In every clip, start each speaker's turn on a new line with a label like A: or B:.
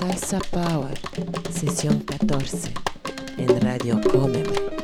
A: Salsa Power, sesión 14, en Radio Cómeme.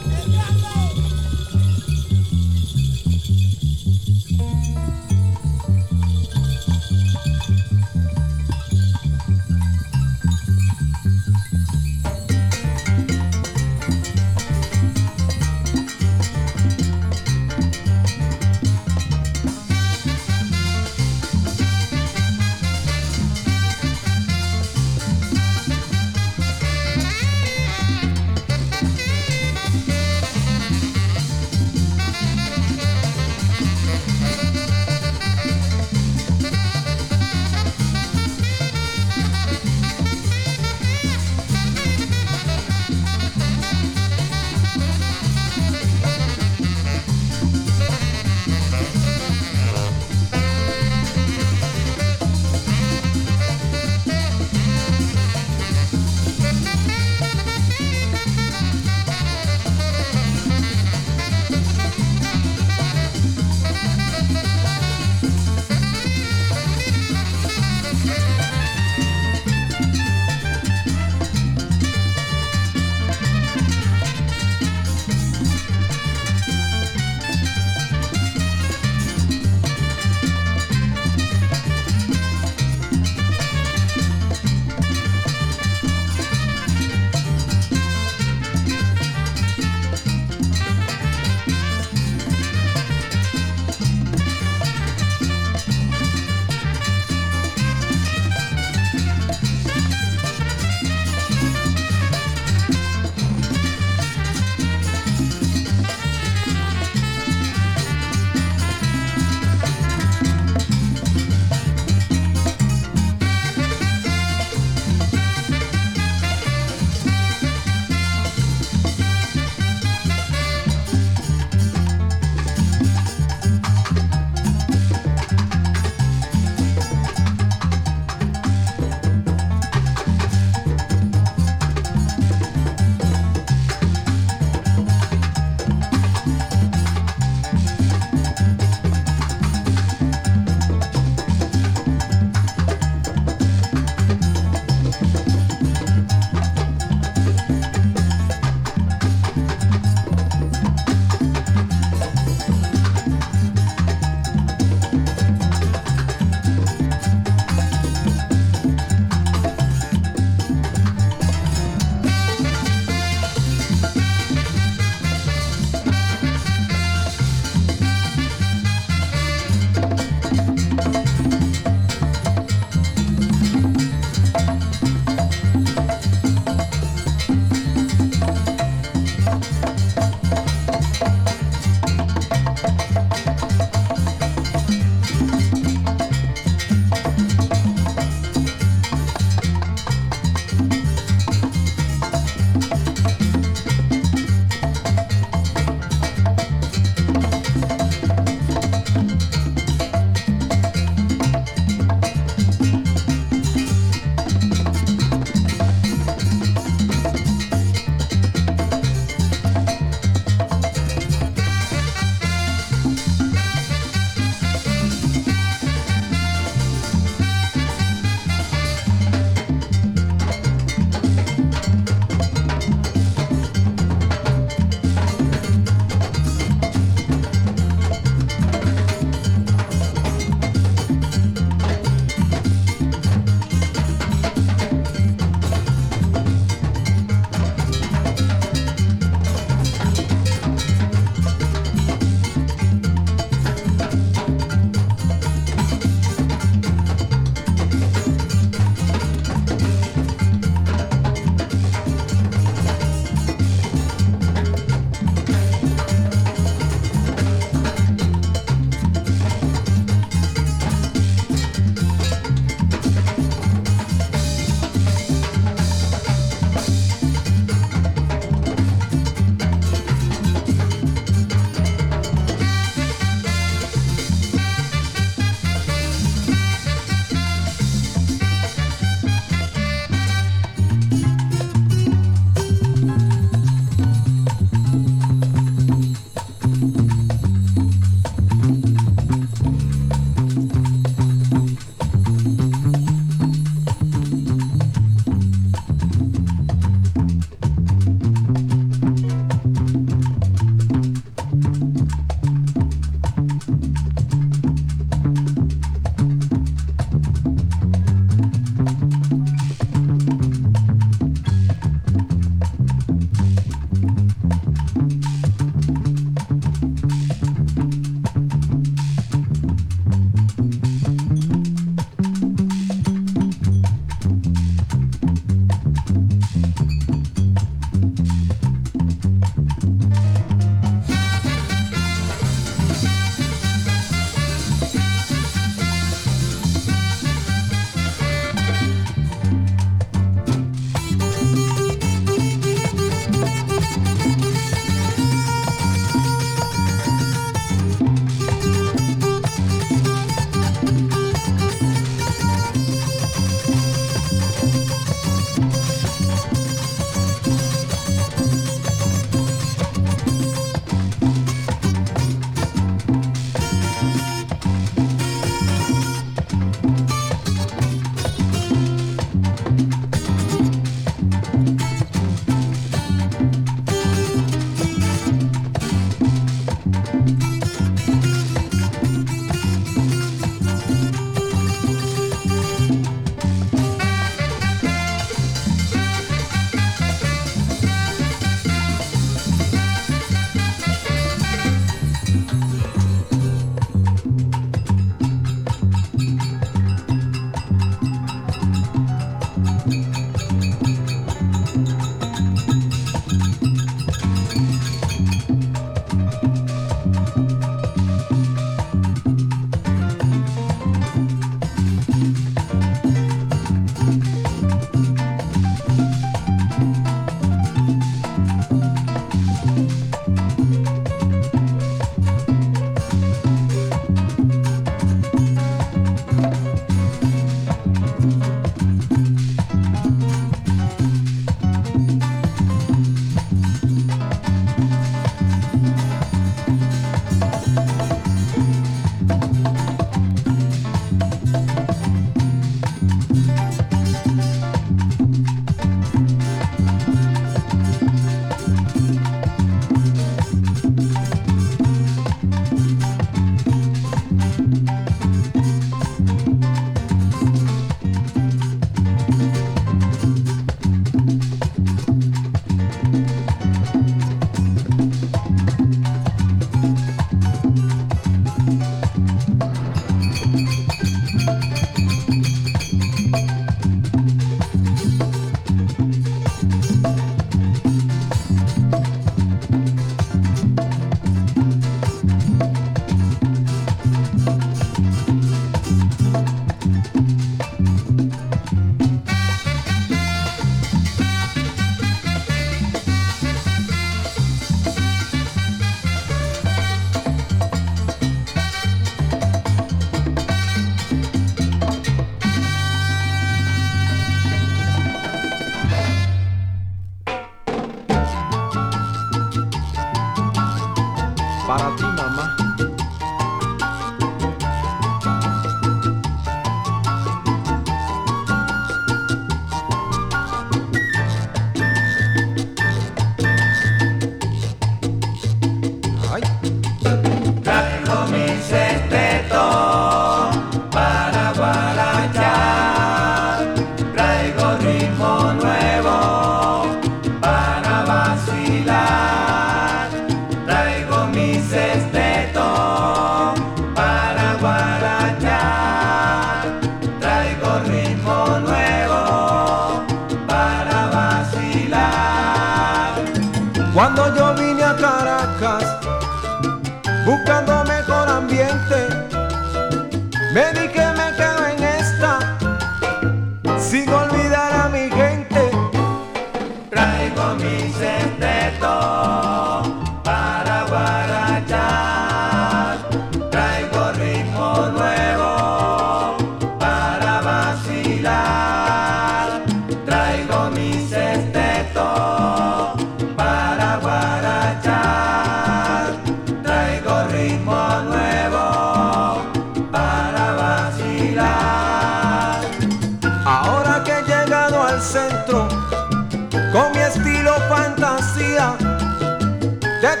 B: That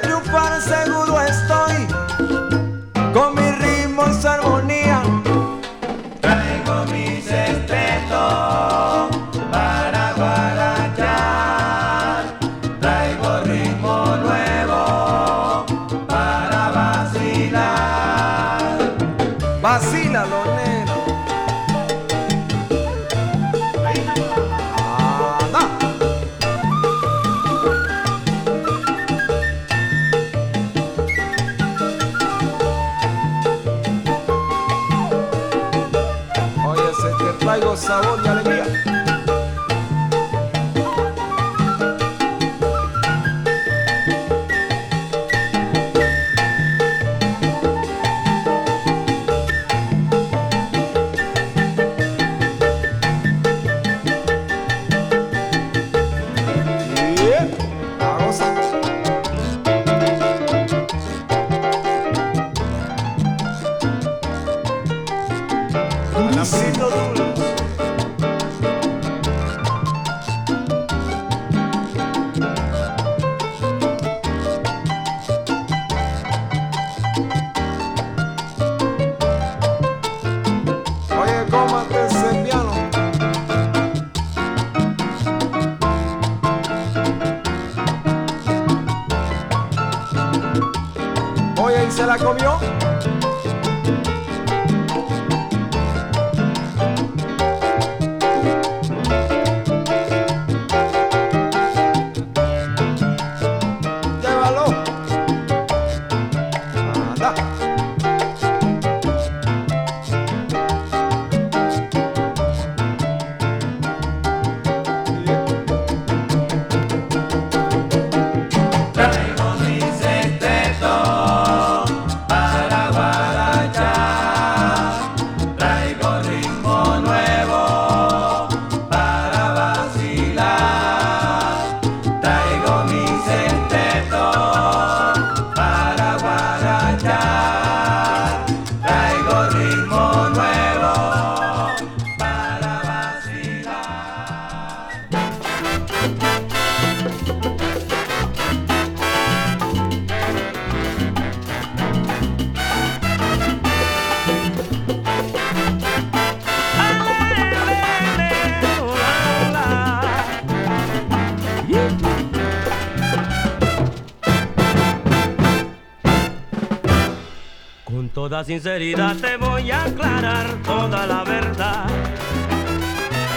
C: sinceridad te voy a aclarar toda la verdad.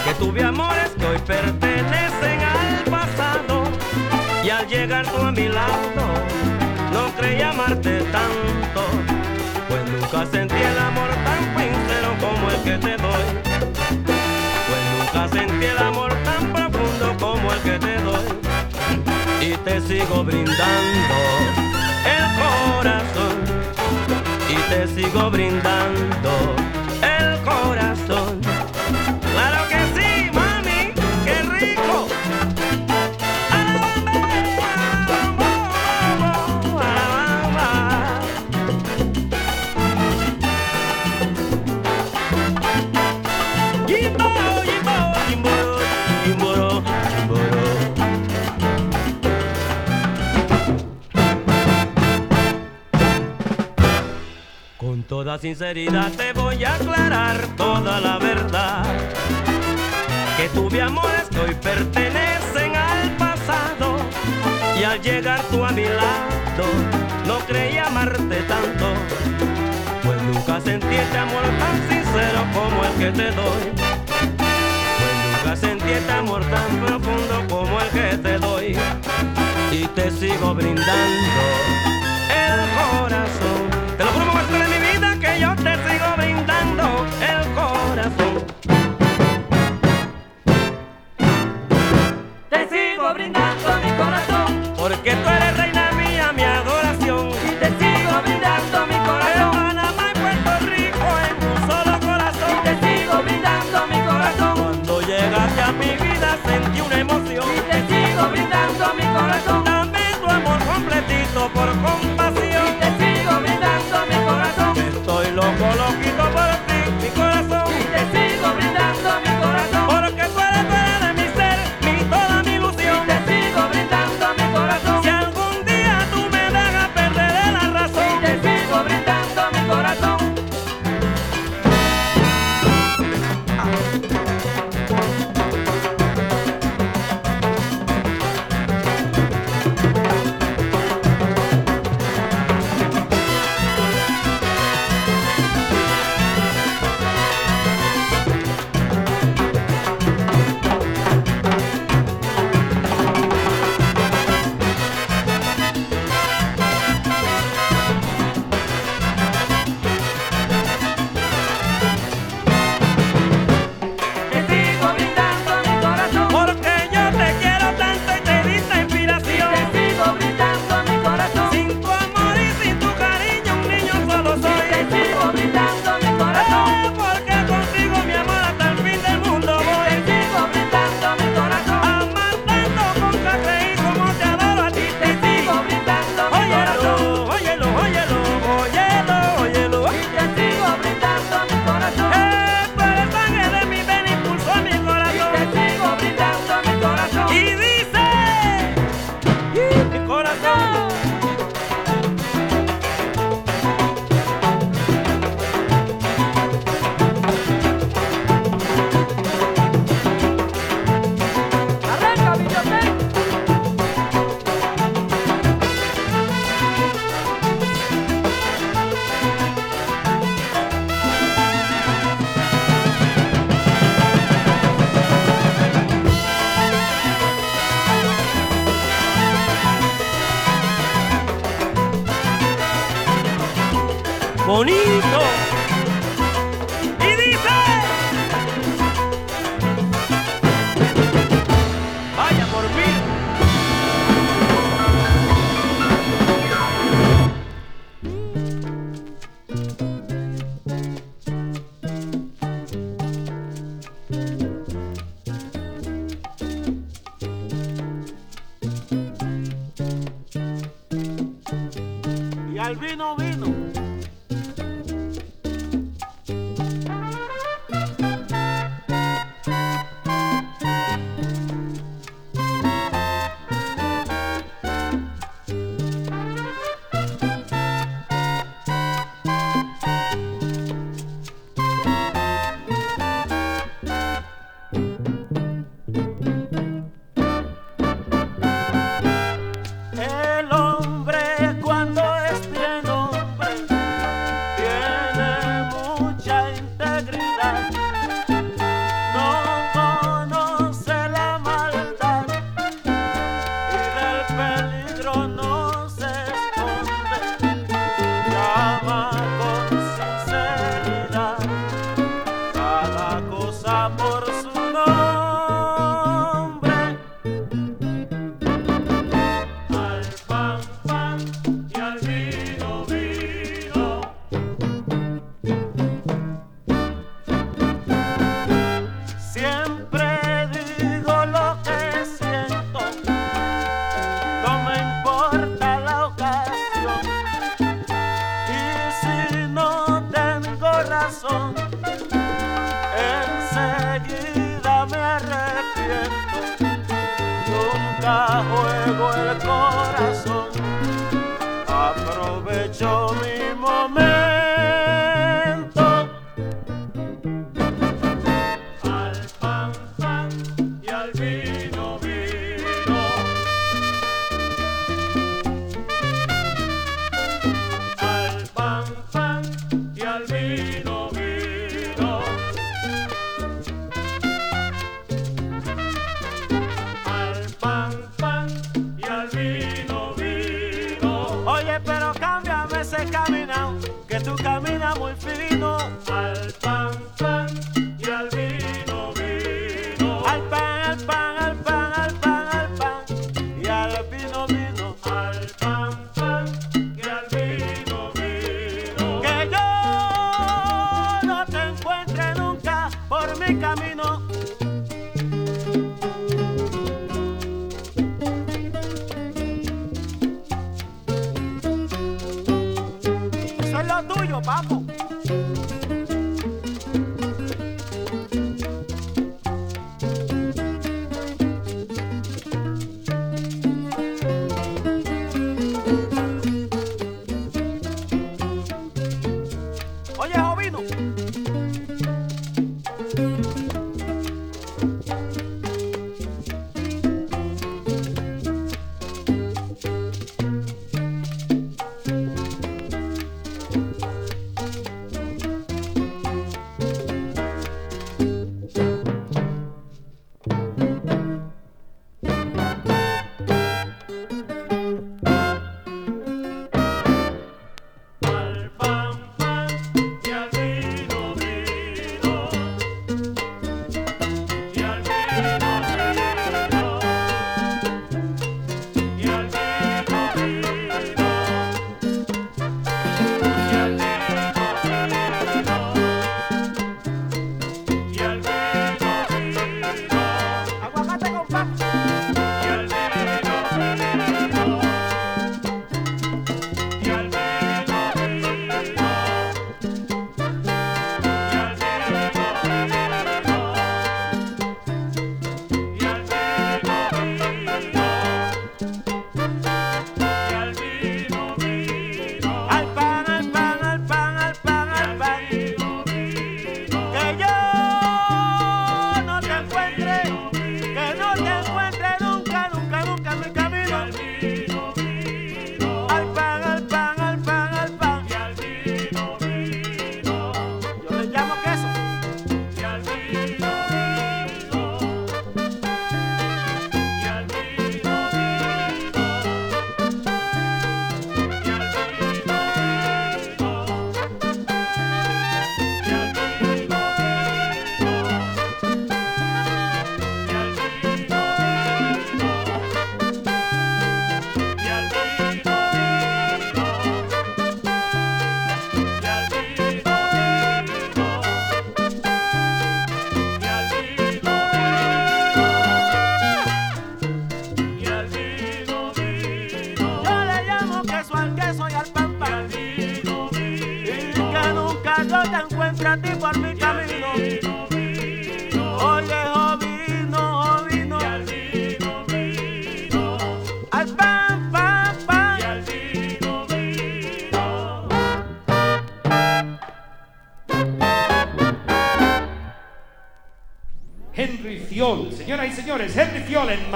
C: Que tuve amores que hoy pertenecen al pasado. Y al llegar tú a mi lado, no creí amarte tanto. Pues nunca sentí el amor tan sincero como el que te doy. Pues nunca sentí el amor tan profundo como el que te doy. Y te sigo brindando te sigo brindando toda sinceridad te voy a aclarar toda la verdad. Que tuve amores que hoy pertenecen al pasado. Y al llegar tú a mi lado, no creí amarte tanto. Pues nunca sentí este amor tan sincero como el que te doy. Pues nunca sentí este amor tan profundo como el que te doy. Y te sigo brindando el corazón.
D: jag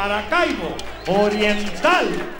D: Maracaibo, Oriental.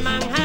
E: mang hai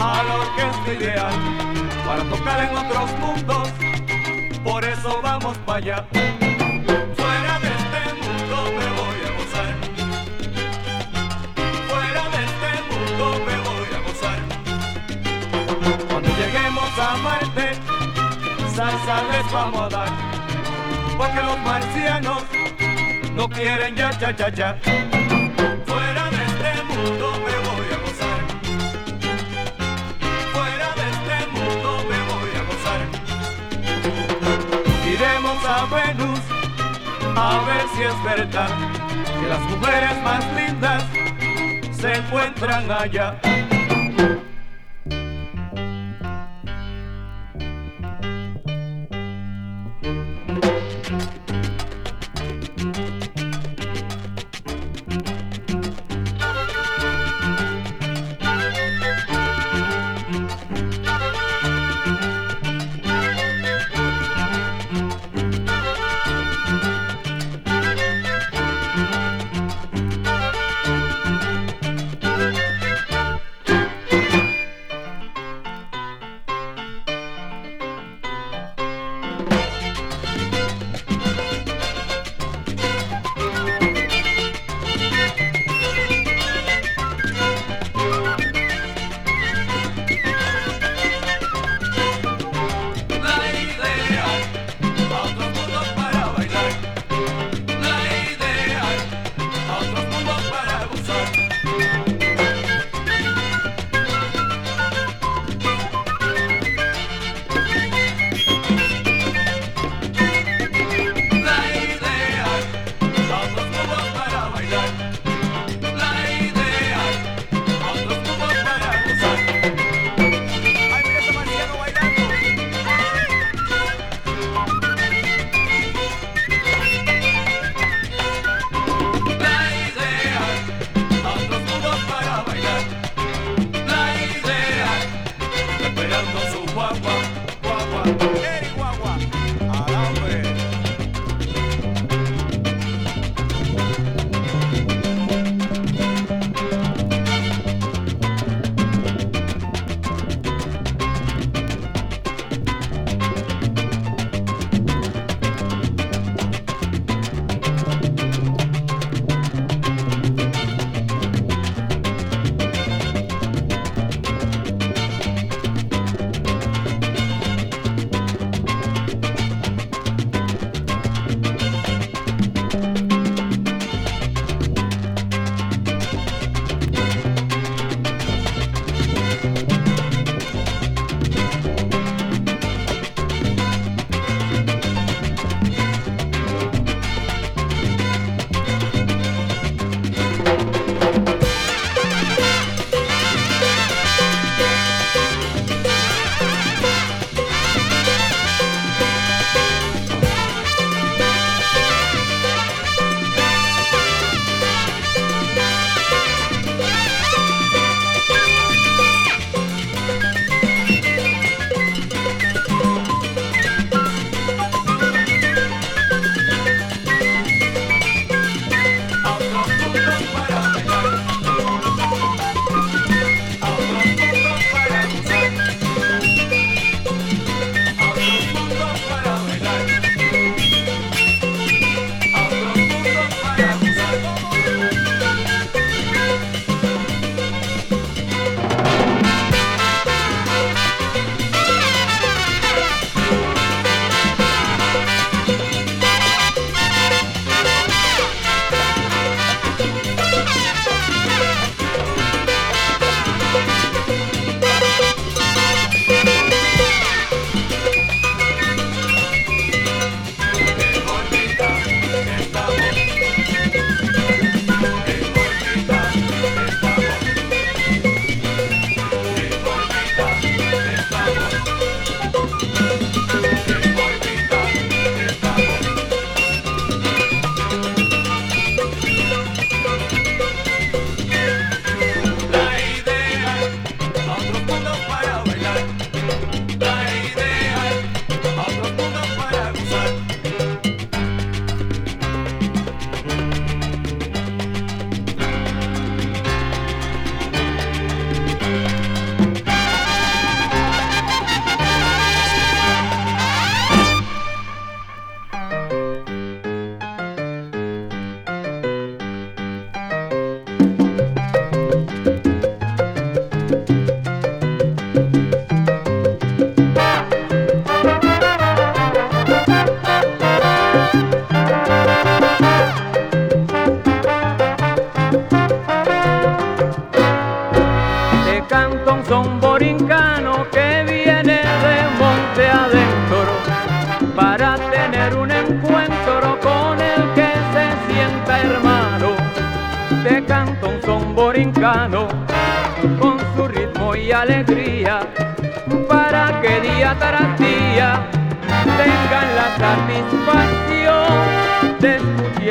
E: a
F: la
G: orquesta ideal para tocar en otros mundos. Por eso vamos para allá. Fuera de este mundo me voy a gozar. Fuera de este mundo me voy a gozar. Cuando lleguemos a Marte, salsa les vamos a dar. Porque los marcianos no quieren ya, ya, ya, ya. Venus a ver si es verdad que las mujeres más lindas se encuentran allá.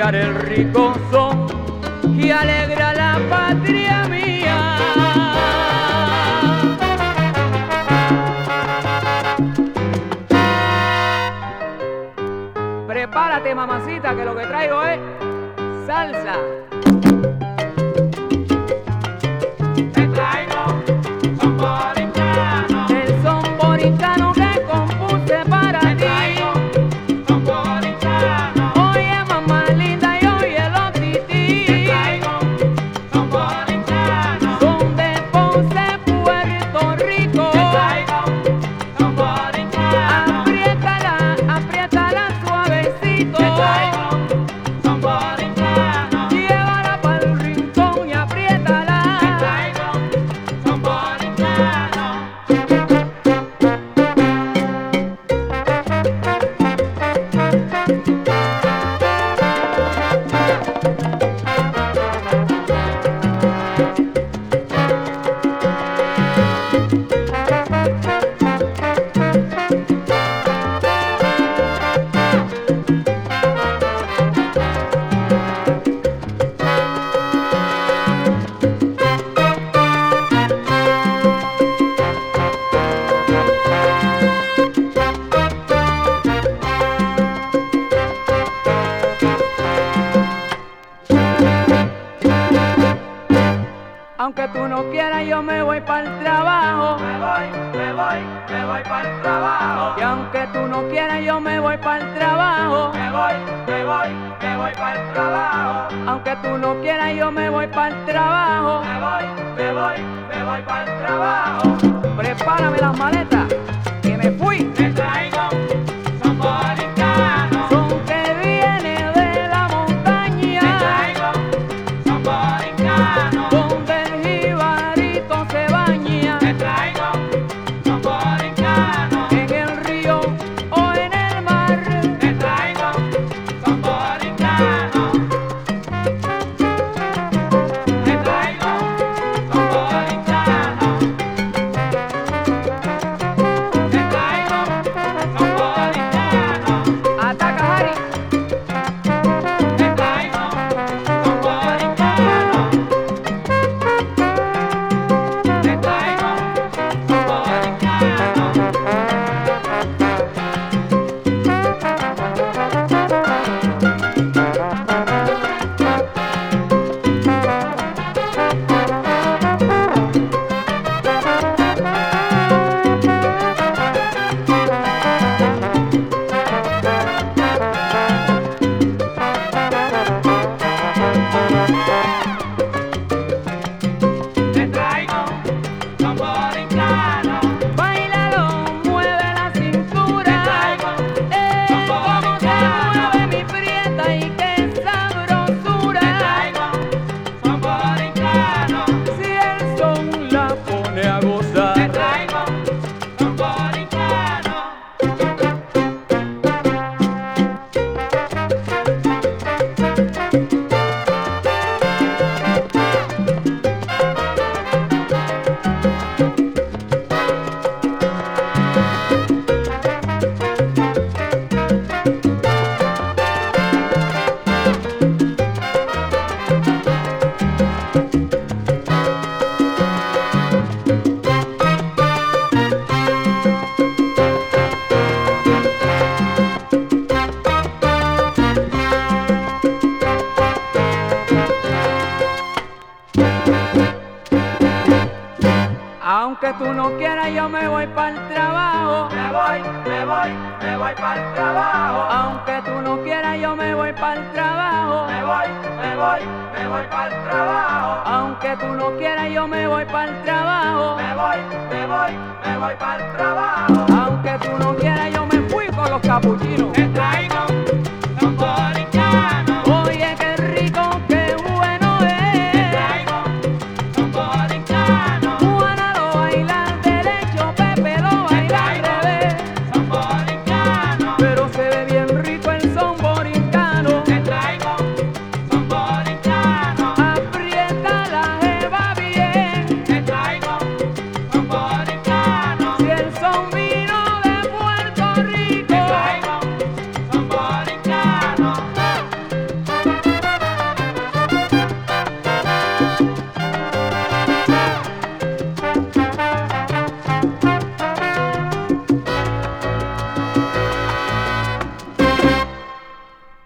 E: escuchar el rico son y alegra la patria mía. Prepárate mamacita que lo que traigo es salsa. Aunque tú no quieras, yo me voy para el trabajo.
H: Me voy, me voy, me voy para el trabajo.
E: Y aunque tú no quieras, yo me voy para el trabajo.
H: Me voy, me voy, me voy para el trabajo.
E: Aunque tú no quieras, yo me voy para el trabajo.
H: Me voy, me voy, me voy para el trabajo.
E: Prepárame las maletas, que me fui.
H: Te traigo